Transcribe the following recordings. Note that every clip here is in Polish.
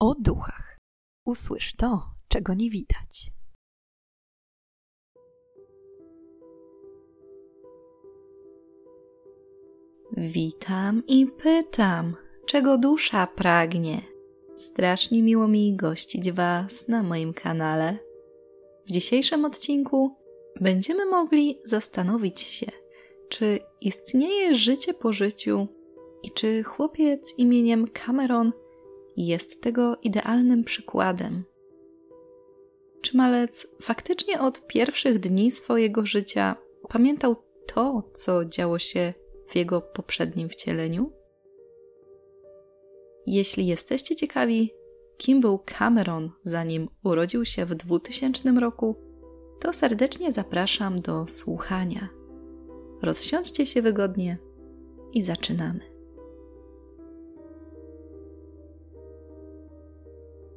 o duchach. Usłysz to, czego nie widać. Witam i pytam, czego dusza pragnie. Strasznie miło mi gościć Was na moim kanale. W dzisiejszym odcinku będziemy mogli zastanowić się, czy istnieje życie po życiu i czy chłopiec imieniem Cameron jest tego idealnym przykładem. Czy malec faktycznie od pierwszych dni swojego życia pamiętał to, co działo się w jego poprzednim wcieleniu? Jeśli jesteście ciekawi, kim był Cameron, zanim urodził się w 2000 roku, to serdecznie zapraszam do słuchania. Rozsiądźcie się wygodnie i zaczynamy.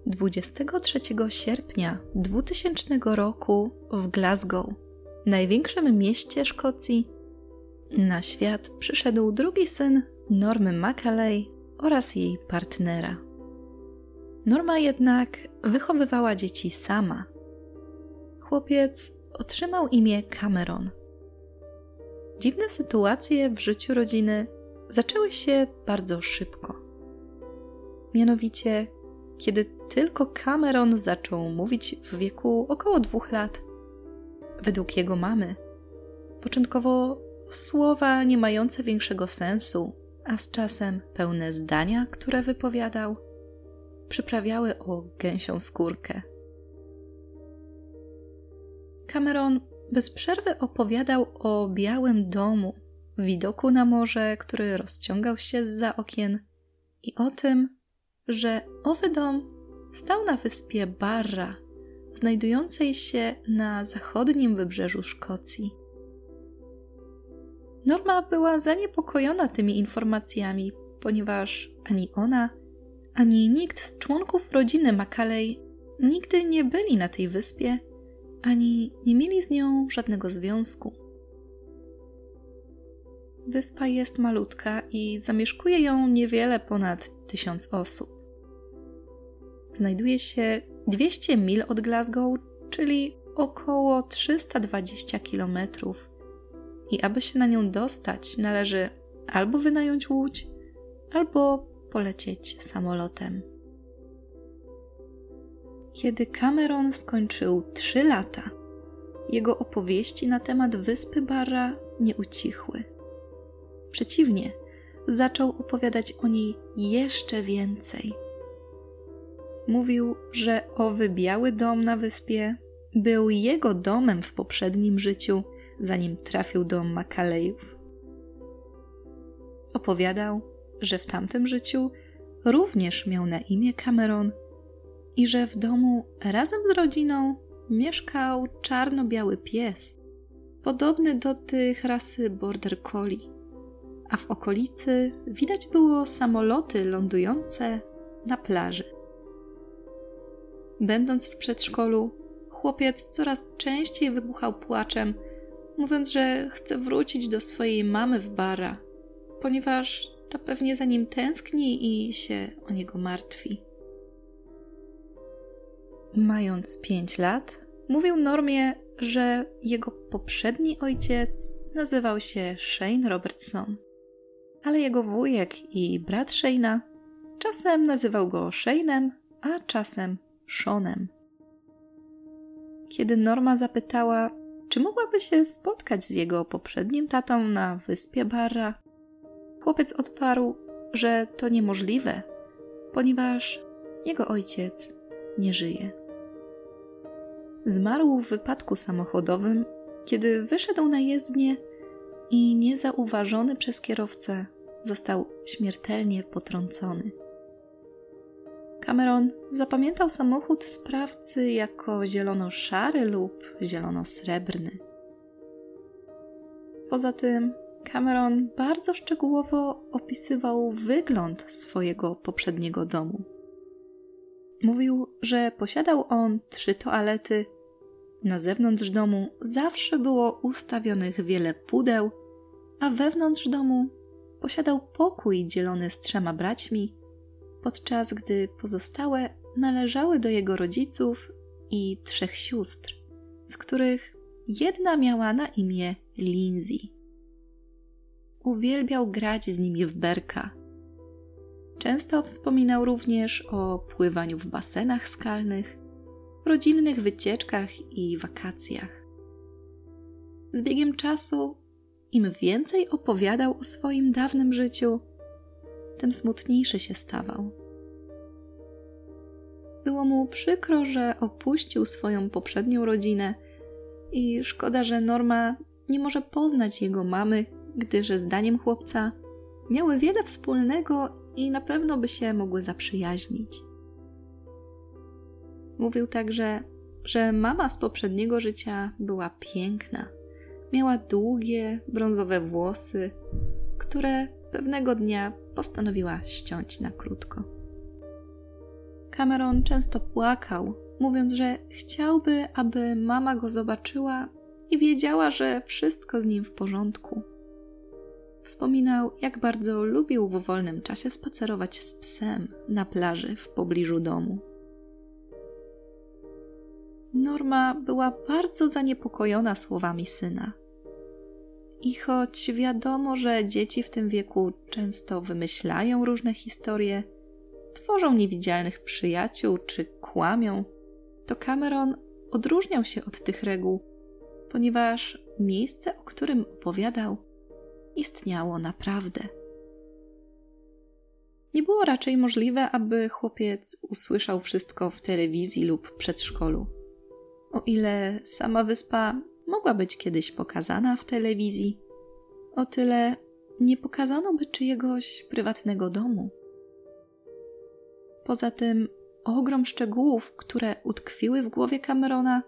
23 sierpnia 2000 roku w Glasgow, największym mieście Szkocji, na świat przyszedł drugi syn Normy Macalay oraz jej partnera. Norma jednak wychowywała dzieci sama. Chłopiec otrzymał imię Cameron. Dziwne sytuacje w życiu rodziny zaczęły się bardzo szybko. Mianowicie kiedy tylko Cameron zaczął mówić w wieku około dwóch lat. Według jego mamy, początkowo słowa nie mające większego sensu, a z czasem pełne zdania, które wypowiadał, przyprawiały o gęsią skórkę. Cameron bez przerwy opowiadał o białym domu, widoku na morze, który rozciągał się za okien i o tym, że owy dom stał na wyspie Barra, znajdującej się na zachodnim wybrzeżu Szkocji. Norma była zaniepokojona tymi informacjami, ponieważ ani ona, ani nikt z członków rodziny Makalej nigdy nie byli na tej wyspie, ani nie mieli z nią żadnego związku. Wyspa jest malutka i zamieszkuje ją niewiele ponad tysiąc osób znajduje się 200 mil od Glasgow, czyli około 320 km. I aby się na nią dostać, należy albo wynająć łódź, albo polecieć samolotem. Kiedy Cameron skończył 3 lata, jego opowieści na temat wyspy Barra nie ucichły. Przeciwnie, zaczął opowiadać o niej jeszcze więcej – Mówił, że owy biały dom na wyspie był jego domem w poprzednim życiu, zanim trafił do Makalejów. Opowiadał, że w tamtym życiu również miał na imię Cameron i że w domu razem z rodziną mieszkał czarno-biały pies, podobny do tych rasy Border Collie, a w okolicy widać było samoloty lądujące na plaży. Będąc w przedszkolu, chłopiec coraz częściej wybuchał płaczem, mówiąc, że chce wrócić do swojej mamy w bara, ponieważ ta pewnie za nim tęskni i się o niego martwi. Mając pięć lat, mówił Normie, że jego poprzedni ojciec nazywał się Shane Robertson, ale jego wujek i brat Shane'a czasem nazywał go Shane'em, a czasem Seanem. Kiedy Norma zapytała, czy mogłaby się spotkać z jego poprzednim tatą na wyspie Barra, chłopiec odparł, że to niemożliwe, ponieważ jego ojciec nie żyje. Zmarł w wypadku samochodowym, kiedy wyszedł na jezdnię i niezauważony przez kierowcę został śmiertelnie potrącony. Cameron zapamiętał samochód sprawcy jako zielono-szary lub zielono-srebrny. Poza tym, Cameron bardzo szczegółowo opisywał wygląd swojego poprzedniego domu. Mówił, że posiadał on trzy toalety. Na zewnątrz domu zawsze było ustawionych wiele pudeł, a wewnątrz domu posiadał pokój dzielony z trzema braćmi podczas gdy pozostałe należały do jego rodziców i trzech sióstr, z których jedna miała na imię Lindsay. Uwielbiał grać z nimi w berka. Często wspominał również o pływaniu w basenach skalnych, rodzinnych wycieczkach i wakacjach. Z biegiem czasu, im więcej opowiadał o swoim dawnym życiu, tym smutniejszy się stawał. Było mu przykro, że opuścił swoją poprzednią rodzinę i szkoda, że Norma nie może poznać jego mamy, gdyż zdaniem chłopca miały wiele wspólnego i na pewno by się mogły zaprzyjaźnić. Mówił także, że mama z poprzedniego życia była piękna. Miała długie, brązowe włosy, które pewnego dnia postanowiła ściąć na krótko. Cameron często płakał, mówiąc, że chciałby, aby mama go zobaczyła i wiedziała, że wszystko z nim w porządku. Wspominał, jak bardzo lubił w wolnym czasie spacerować z psem na plaży w pobliżu domu. Norma była bardzo zaniepokojona słowami syna. I choć wiadomo, że dzieci w tym wieku często wymyślają różne historie, tworzą niewidzialnych przyjaciół czy kłamią, to Cameron odróżniał się od tych reguł, ponieważ miejsce, o którym opowiadał, istniało naprawdę. Nie było raczej możliwe, aby chłopiec usłyszał wszystko w telewizji lub przedszkolu. O ile sama wyspa mogła być kiedyś pokazana w telewizji, o tyle nie pokazano by czyjegoś prywatnego domu. Poza tym ogrom szczegółów, które utkwiły w głowie Camerona,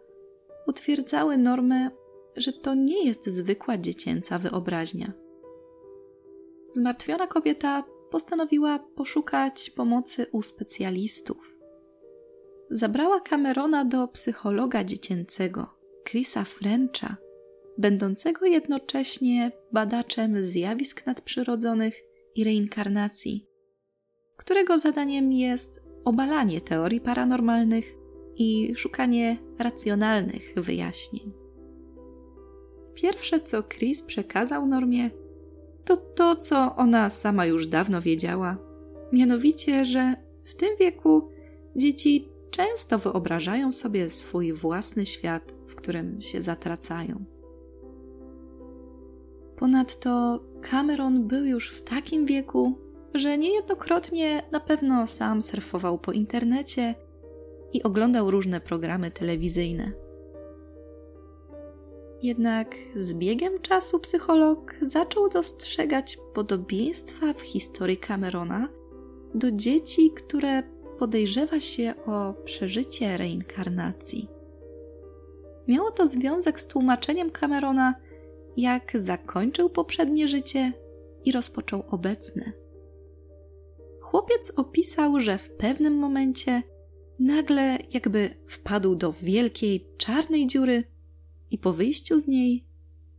utwierdzały normę, że to nie jest zwykła dziecięca wyobraźnia. Zmartwiona kobieta postanowiła poszukać pomocy u specjalistów. Zabrała Camerona do psychologa dziecięcego, Chrisa Frencha, będącego jednocześnie badaczem zjawisk nadprzyrodzonych i reinkarnacji, którego zadaniem jest obalanie teorii paranormalnych i szukanie racjonalnych wyjaśnień. Pierwsze, co Chris przekazał Normie, to to, co ona sama już dawno wiedziała, mianowicie, że w tym wieku dzieci często wyobrażają sobie swój własny świat, w którym się zatracają. Ponadto Cameron był już w takim wieku, że niejednokrotnie na pewno sam surfował po internecie i oglądał różne programy telewizyjne. Jednak z biegiem czasu psycholog zaczął dostrzegać podobieństwa w historii Camerona do dzieci, które podejrzewa się o przeżycie reinkarnacji. Miało to związek z tłumaczeniem Camerona, jak zakończył poprzednie życie i rozpoczął obecne. Chłopiec opisał, że w pewnym momencie nagle jakby wpadł do wielkiej czarnej dziury i po wyjściu z niej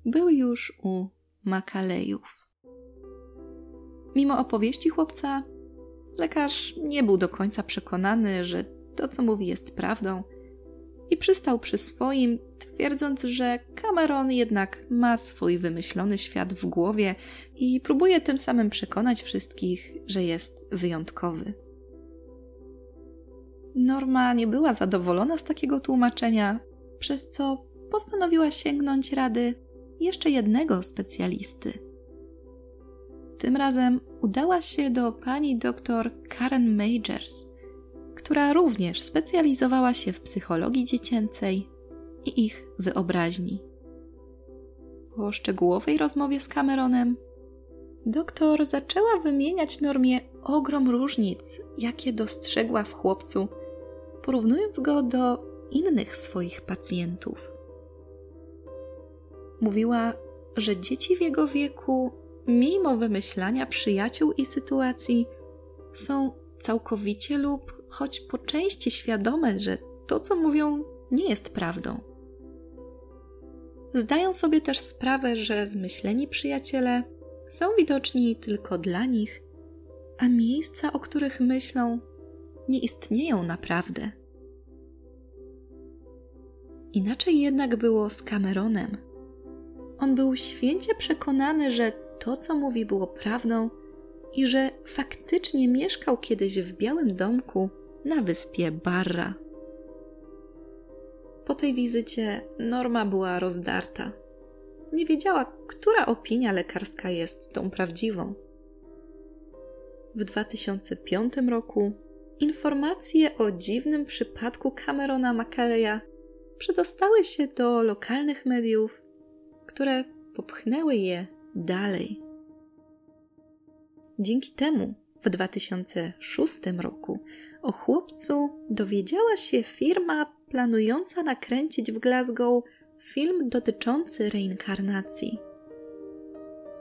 był już u Makalejów. Mimo opowieści chłopca, lekarz nie był do końca przekonany, że to, co mówi, jest prawdą i przystał przy swoim, twierdząc, że Cameron jednak ma swój wymyślony świat w głowie i próbuje tym samym przekonać wszystkich, że jest wyjątkowy. Norma nie była zadowolona z takiego tłumaczenia, przez co postanowiła sięgnąć rady jeszcze jednego specjalisty. Tym razem udała się do pani doktor Karen Majors, która również specjalizowała się w psychologii dziecięcej i ich wyobraźni. Po szczegółowej rozmowie z Cameronem, doktor zaczęła wymieniać Normie ogrom różnic, jakie dostrzegła w chłopcu, porównując go do innych swoich pacjentów. Mówiła, że dzieci w jego wieku, mimo wymyślania przyjaciół i sytuacji, są całkowicie lub choć po części świadome, że to, co mówią, nie jest prawdą. Zdają sobie też sprawę, że zmyśleni przyjaciele są widoczni tylko dla nich, a miejsca, o których myślą, nie istnieją naprawdę. Inaczej jednak było z Cameronem. On był święcie przekonany, że to, co mówi, było prawdą i że faktycznie mieszkał kiedyś w białym domku na wyspie Barra. Po tej wizycie Norma była rozdarta. Nie wiedziała, która opinia lekarska jest tą prawdziwą. W 2005 roku informacje o dziwnym przypadku Camerona Macaleya przedostały się do lokalnych mediów, które popchnęły je dalej. Dzięki temu w 2006 roku o chłopcu dowiedziała się firma planująca nakręcić w Glasgow film dotyczący reinkarnacji.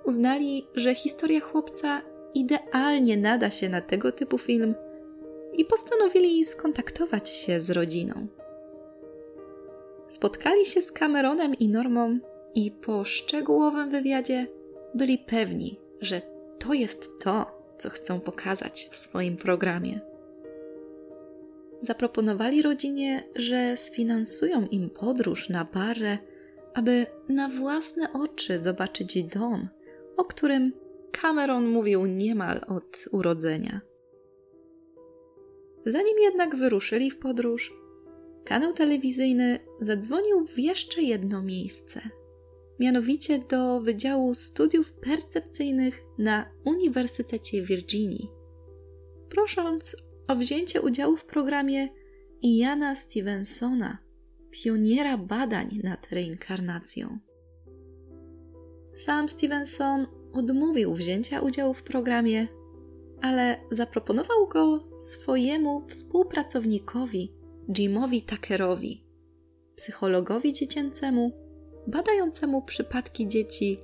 Uznali, że historia chłopca idealnie nada się na tego typu film i postanowili skontaktować się z rodziną. Spotkali się z Cameronem i Normą i po szczegółowym wywiadzie byli pewni, że to jest to, co chcą pokazać w swoim programie. Zaproponowali rodzinie, że sfinansują im podróż na Barrę, aby na własne oczy zobaczyć dom, o którym Cameron mówił niemal od urodzenia. Zanim jednak wyruszyli w podróż, kanał telewizyjny zadzwonił w jeszcze jedno miejsce – mianowicie do Wydziału Studiów Percepcyjnych na Uniwersytecie Virginii, prosząc o wzięcie udziału w programie Iana Stevensona, pioniera badań nad reinkarnacją. Sam Stevenson odmówił wzięcia udziału w programie, ale zaproponował go swojemu współpracownikowi Jimowi Tuckerowi, psychologowi dziecięcemu, badającemu przypadki dzieci,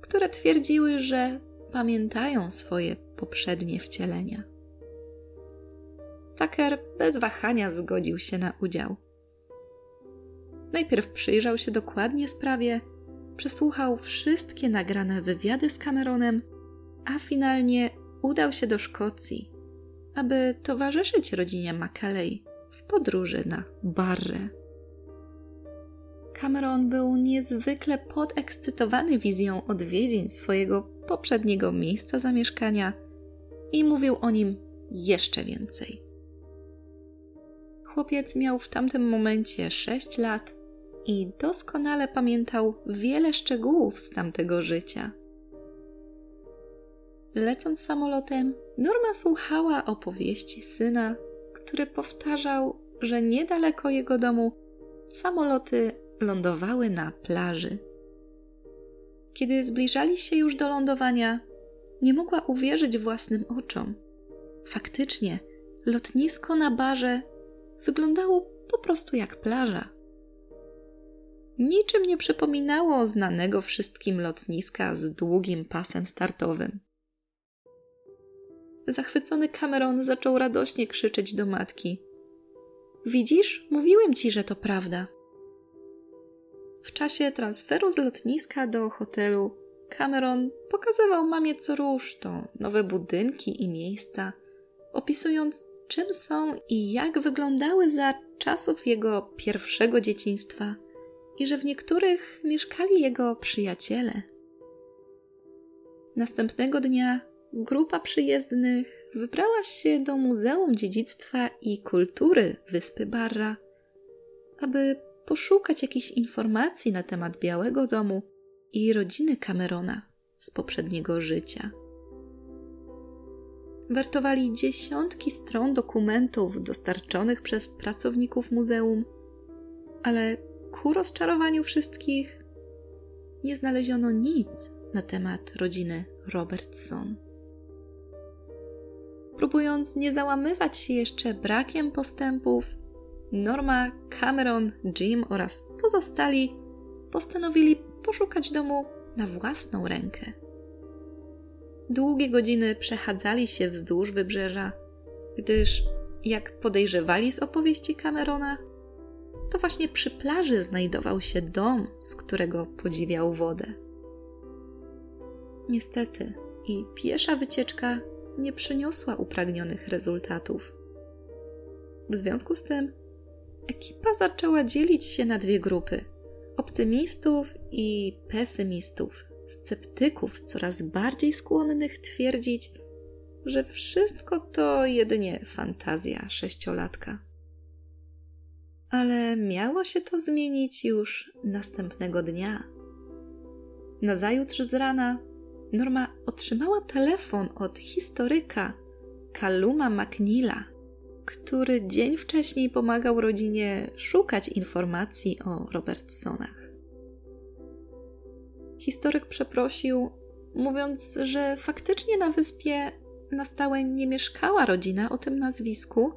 które twierdziły, że pamiętają swoje poprzednie wcielenia. Tucker bez wahania zgodził się na udział. Najpierw przyjrzał się dokładnie sprawie, przesłuchał wszystkie nagrane wywiady z Cameronem, a finalnie udał się do Szkocji, aby towarzyszyć rodzinie Macaulay w podróży na Barrę. Cameron był niezwykle podekscytowany wizją odwiedzin swojego poprzedniego miejsca zamieszkania i mówił o nim jeszcze więcej. Chłopiec miał w tamtym momencie 6 lat i doskonale pamiętał wiele szczegółów z tamtego życia. Lecąc samolotem, Norma słuchała opowieści syna, który powtarzał, że niedaleko jego domu samoloty lądowały na plaży. Kiedy zbliżali się już do lądowania, nie mogła uwierzyć własnym oczom. Faktycznie, lotnisko na barze wyglądało po prostu jak plaża. Niczym nie przypominało znanego wszystkim lotniska z długim pasem startowym. Zachwycony Cameron zaczął radośnie krzyczeć do matki: Widzisz, mówiłem ci, że to prawda. W czasie transferu z lotniska do hotelu Cameron pokazywał mamie co rusz to nowe budynki i miejsca, opisując czym są i jak wyglądały za czasów jego pierwszego dzieciństwa i że w niektórych mieszkali jego przyjaciele. Następnego dnia grupa przyjezdnych wybrała się do Muzeum Dziedzictwa i Kultury Wyspy Barra, aby poszukać jakichś informacji na temat Białego Domu i rodziny Camerona z poprzedniego życia. Wertowali dziesiątki stron dokumentów dostarczonych przez pracowników muzeum, ale ku rozczarowaniu wszystkich nie znaleziono nic na temat rodziny Robertson. Próbując nie załamywać się jeszcze brakiem postępów, Norma, Cameron, Jim oraz pozostali postanowili poszukać domu na własną rękę. Długie godziny przechadzali się wzdłuż wybrzeża, gdyż, jak podejrzewali z opowieści Camerona, to właśnie przy plaży znajdował się dom, z którego podziwiał wodę. Niestety, i piesza wycieczka nie przyniosła upragnionych rezultatów. W związku z tym ekipa zaczęła dzielić się na dwie grupy: optymistów i pesymistów, sceptyków coraz bardziej skłonnych twierdzić, że wszystko to jedynie fantazja sześciolatka. Ale miało się to zmienić już następnego dnia. Nazajutrz z rana Norma otrzymała telefon od historyka Kaluma McNeila, który dzień wcześniej pomagał rodzinie szukać informacji o Robertsonach. Historyk przeprosił, mówiąc, że faktycznie na wyspie na stałe nie mieszkała rodzina o tym nazwisku,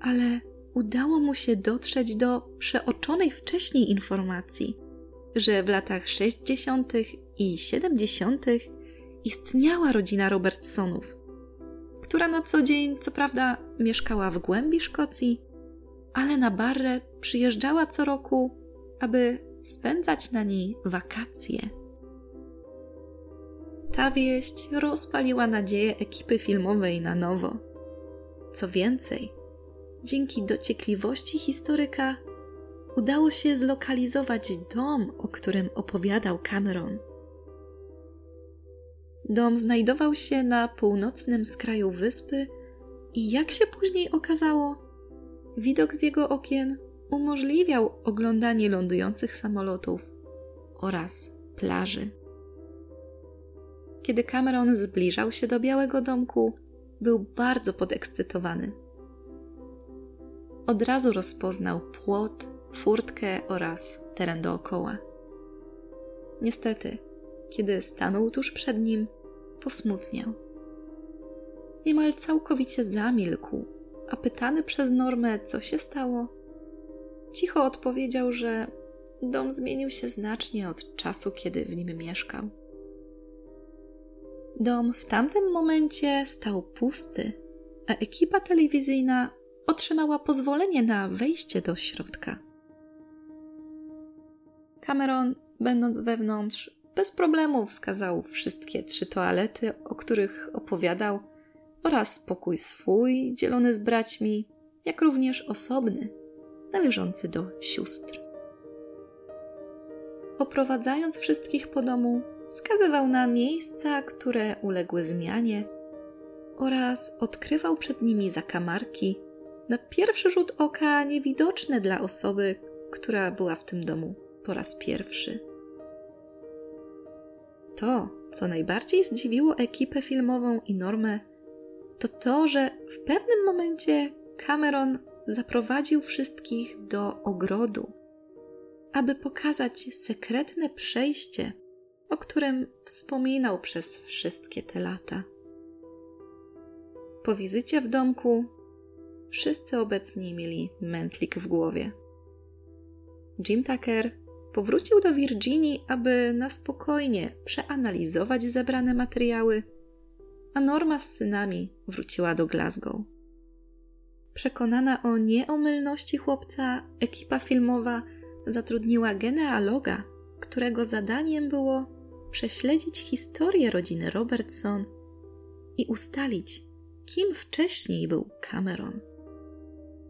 ale udało mu się dotrzeć do przeoczonej wcześniej informacji, że w latach 60. i 70. istniała rodzina Robertsonów, która na co dzień, co prawda, mieszkała w głębi Szkocji, ale na Barre przyjeżdżała co roku, aby spędzać na niej wakacje. Ta wieść rozpaliła nadzieję ekipy filmowej na nowo. Co więcej, dzięki dociekliwości historyka udało się zlokalizować dom, o którym opowiadał Cameron. Dom znajdował się na północnym skraju wyspy i jak się później okazało, widok z jego okien umożliwiał oglądanie lądujących samolotów oraz plaży. Kiedy Cameron zbliżał się do Białego Domku, był bardzo podekscytowany. Od razu rozpoznał płot, furtkę oraz teren dookoła. Niestety, kiedy stanął tuż przed nim, posmutniał. Niemal całkowicie zamilkł, a pytany przez Normę, co się stało, cicho odpowiedział, że dom zmienił się znacznie od czasu, kiedy w nim mieszkał. Dom w tamtym momencie stał pusty, a ekipa telewizyjna otrzymała pozwolenie na wejście do środka. Cameron, będąc wewnątrz, bez problemu wskazał wszystkie trzy toalety, o których opowiadał, oraz pokój swój, dzielony z braćmi, jak również osobny, należący do sióstr. Oprowadzając wszystkich po domu, wskazywał na miejsca, które uległy zmianie oraz odkrywał przed nimi zakamarki, na pierwszy rzut oka niewidoczne dla osoby, która była w tym domu po raz pierwszy. To, co najbardziej zdziwiło ekipę filmową i Normę, to to, że w pewnym momencie Cameron zaprowadził wszystkich do ogrodu, aby pokazać sekretne przejście, o którym wspominał przez wszystkie te lata. Po wizycie w domku wszyscy obecni mieli mętlik w głowie. Jim Tucker powrócił do Virginii, aby na spokojnie przeanalizować zebrane materiały, a Norma z synami wróciła do Glasgow. Przekonana o nieomylności chłopca, ekipa filmowa zatrudniła genealoga, którego zadaniem było prześledzić historię rodziny Robertson i ustalić, kim wcześniej był Cameron.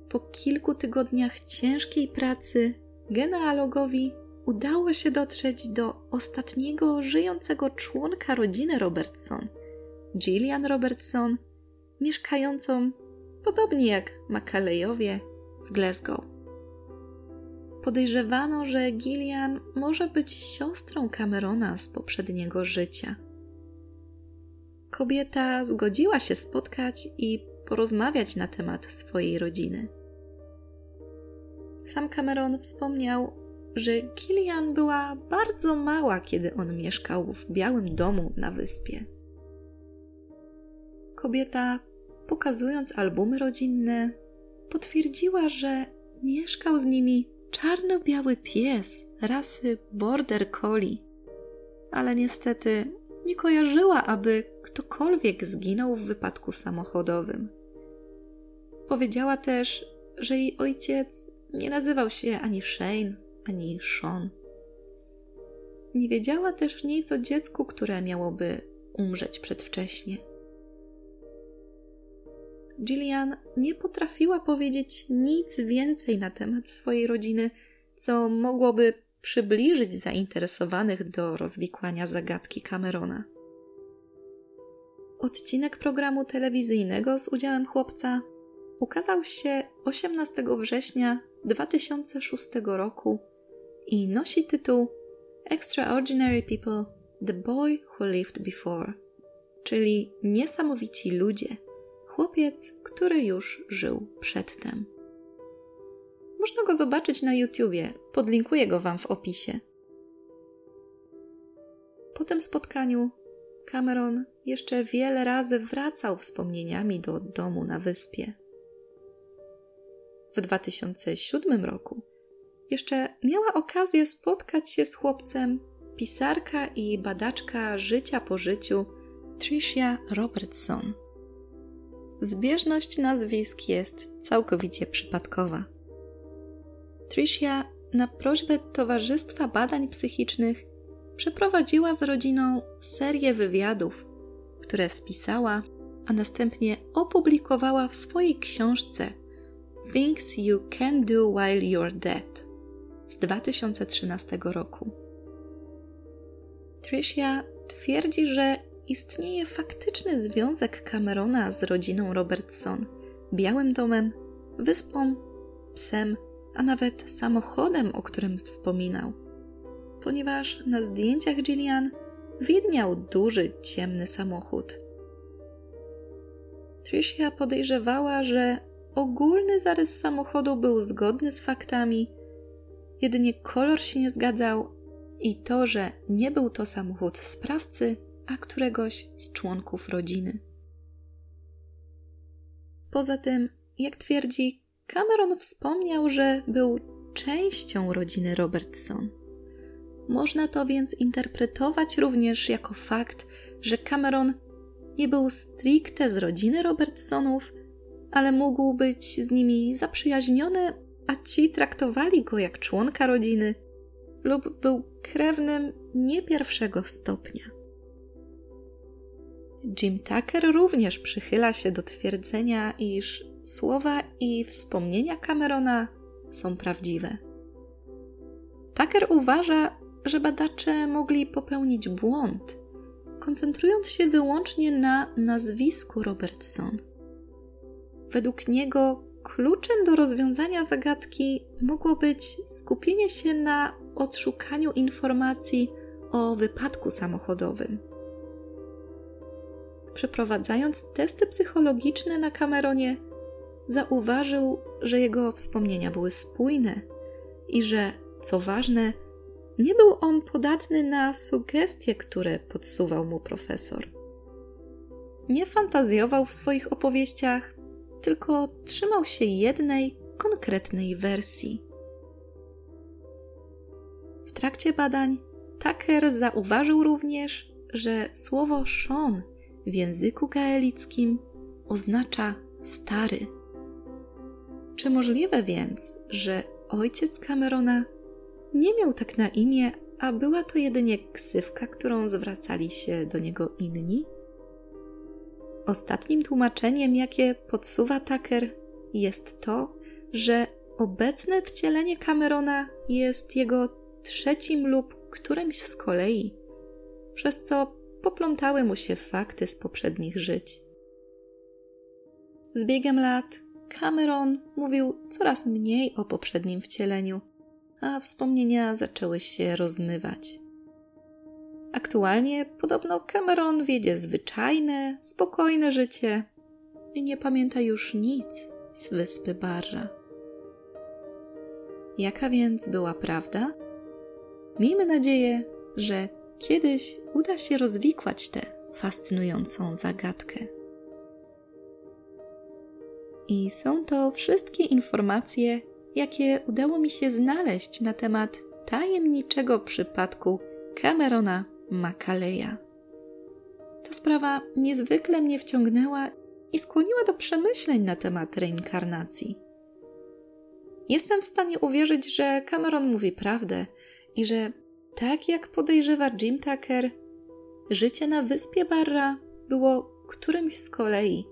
Po kilku tygodniach ciężkiej pracy genealogowi udało się dotrzeć do ostatniego żyjącego członka rodziny Robertson, Gillian Robertson, mieszkającą, podobnie jak Macalejowie, w Glasgow. Podejrzewano, że Gillian może być siostrą Camerona z poprzedniego życia. Kobieta zgodziła się spotkać i porozmawiać na temat swojej rodziny. Sam Cameron wspomniał, że Gillian była bardzo mała, kiedy on mieszkał w białym domu na wyspie. Kobieta, pokazując albumy rodzinne, potwierdziła, że mieszkał z nimi czarno-biały pies rasy Border Collie. Ale niestety nie kojarzyła, aby ktokolwiek zginął w wypadku samochodowym. Powiedziała też, że jej ojciec nie nazywał się ani Shane, ani Sean. Nie wiedziała też nic o dziecku, które miałoby umrzeć przedwcześnie. Gillian nie potrafiła powiedzieć nic więcej na temat swojej rodziny, co mogłoby przybliżyć zainteresowanych do rozwikłania zagadki Camerona. Odcinek programu telewizyjnego z udziałem chłopca ukazał się 18 września 2006 roku i nosi tytuł Extraordinary People The Boy Who Lived Before, czyli Niesamowici ludzie, chłopiec, który już żył przedtem. Można go zobaczyć na YouTubie, podlinkuję go Wam w opisie. Po tym spotkaniu Cameron jeszcze wiele razy wracał wspomnieniami do domu na wyspie. W 2007 roku jeszcze miała okazję spotkać się z chłopcem pisarka i badaczka życia po życiu Tricia Robertson. Zbieżność nazwisk jest całkowicie przypadkowa. Tricia na prośbę Towarzystwa Badań Psychicznych przeprowadziła z rodziną serię wywiadów, które spisała, a następnie opublikowała w swojej książce Things You Can Do While You're Dead z 2013 roku. Tricia twierdzi, że istnieje faktyczny związek Camerona z rodziną Robertson, Białym Domem, wyspą, psem, a nawet samochodem, o którym wspominał. Ponieważ na zdjęciach Gillian widniał duży, ciemny samochód. Tricia podejrzewała, że ogólny zarys samochodu był zgodny z faktami, jedynie kolor się nie zgadzał i to, że nie był to samochód sprawcy, a któregoś z członków rodziny. Poza tym, jak twierdzi, Cameron wspomniał, że był częścią rodziny Robertson. Można to więc interpretować również jako fakt, że Cameron nie był stricte z rodziny Robertsonów, ale mógł być z nimi zaprzyjaźniony, a ci traktowali go jak członka rodziny, lub był krewnym nie pierwszego stopnia. Jim Tucker również przychyla się do twierdzenia, iż słowa i wspomnienia Camerona są prawdziwe. Tucker uważa, że badacze mogli popełnić błąd, koncentrując się wyłącznie na nazwisku Robertson. Według niego kluczem do rozwiązania zagadki mogło być skupienie się na odszukaniu informacji o wypadku samochodowym. Przeprowadzając testy psychologiczne na Cameronie, zauważył, że jego wspomnienia były spójne i że, co ważne, nie był on podatny na sugestie, które podsuwał mu profesor. Nie fantazjował w swoich opowieściach, tylko trzymał się jednej, konkretnej wersji. W trakcie badań Tucker zauważył również, że słowo Sean w języku gaelickim oznacza stary. Czy możliwe więc, że ojciec Camerona nie miał tak na imię, a była to jedynie ksywka, którą zwracali się do niego inni? Ostatnim tłumaczeniem, jakie podsuwa Tucker, jest to, że obecne wcielenie Camerona jest jego trzecim lub którymś z kolei, przez co poplątały mu się fakty z poprzednich żyć. Z biegiem lat Cameron mówił coraz mniej o poprzednim wcieleniu, a wspomnienia zaczęły się rozmywać. Aktualnie podobno Cameron wiedzie zwyczajne, spokojne życie i nie pamięta już nic z wyspy Barra. Jaka więc była prawda? Miejmy nadzieję, że kiedyś uda się rozwikłać tę fascynującą zagadkę. I są to wszystkie informacje, jakie udało mi się znaleźć na temat tajemniczego przypadku Camerona Makaleja. Ta sprawa niezwykle mnie wciągnęła i skłoniła do przemyśleń na temat reinkarnacji. Jestem w stanie uwierzyć, że Cameron mówi prawdę i że, tak jak podejrzewa Jim Tucker, życie na wyspie Barra było którymś z kolei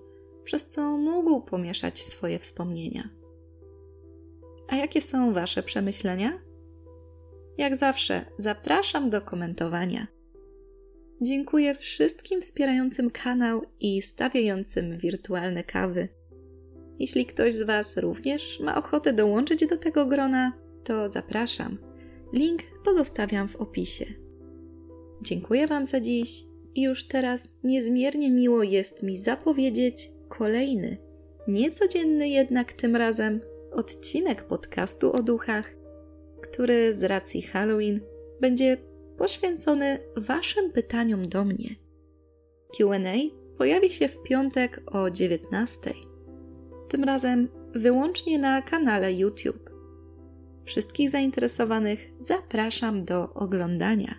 przez co mógł pomieszać swoje wspomnienia. A jakie są Wasze przemyślenia? Jak zawsze, zapraszam do komentowania. Dziękuję wszystkim wspierającym kanał i stawiającym wirtualne kawy. Jeśli ktoś z Was również ma ochotę dołączyć do tego grona, to zapraszam. Link pozostawiam w opisie. Dziękuję Wam za dziś i już teraz niezmiernie miło jest mi zapowiedzieć kolejny, niecodzienny jednak tym razem odcinek podcastu o duchach, który z racji Halloween będzie poświęcony Waszym pytaniom do mnie. QA pojawi się w piątek o 19. Tym razem wyłącznie na kanale YouTube. Wszystkich zainteresowanych zapraszam do oglądania.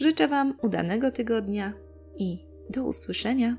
Życzę Wam udanego tygodnia i do usłyszenia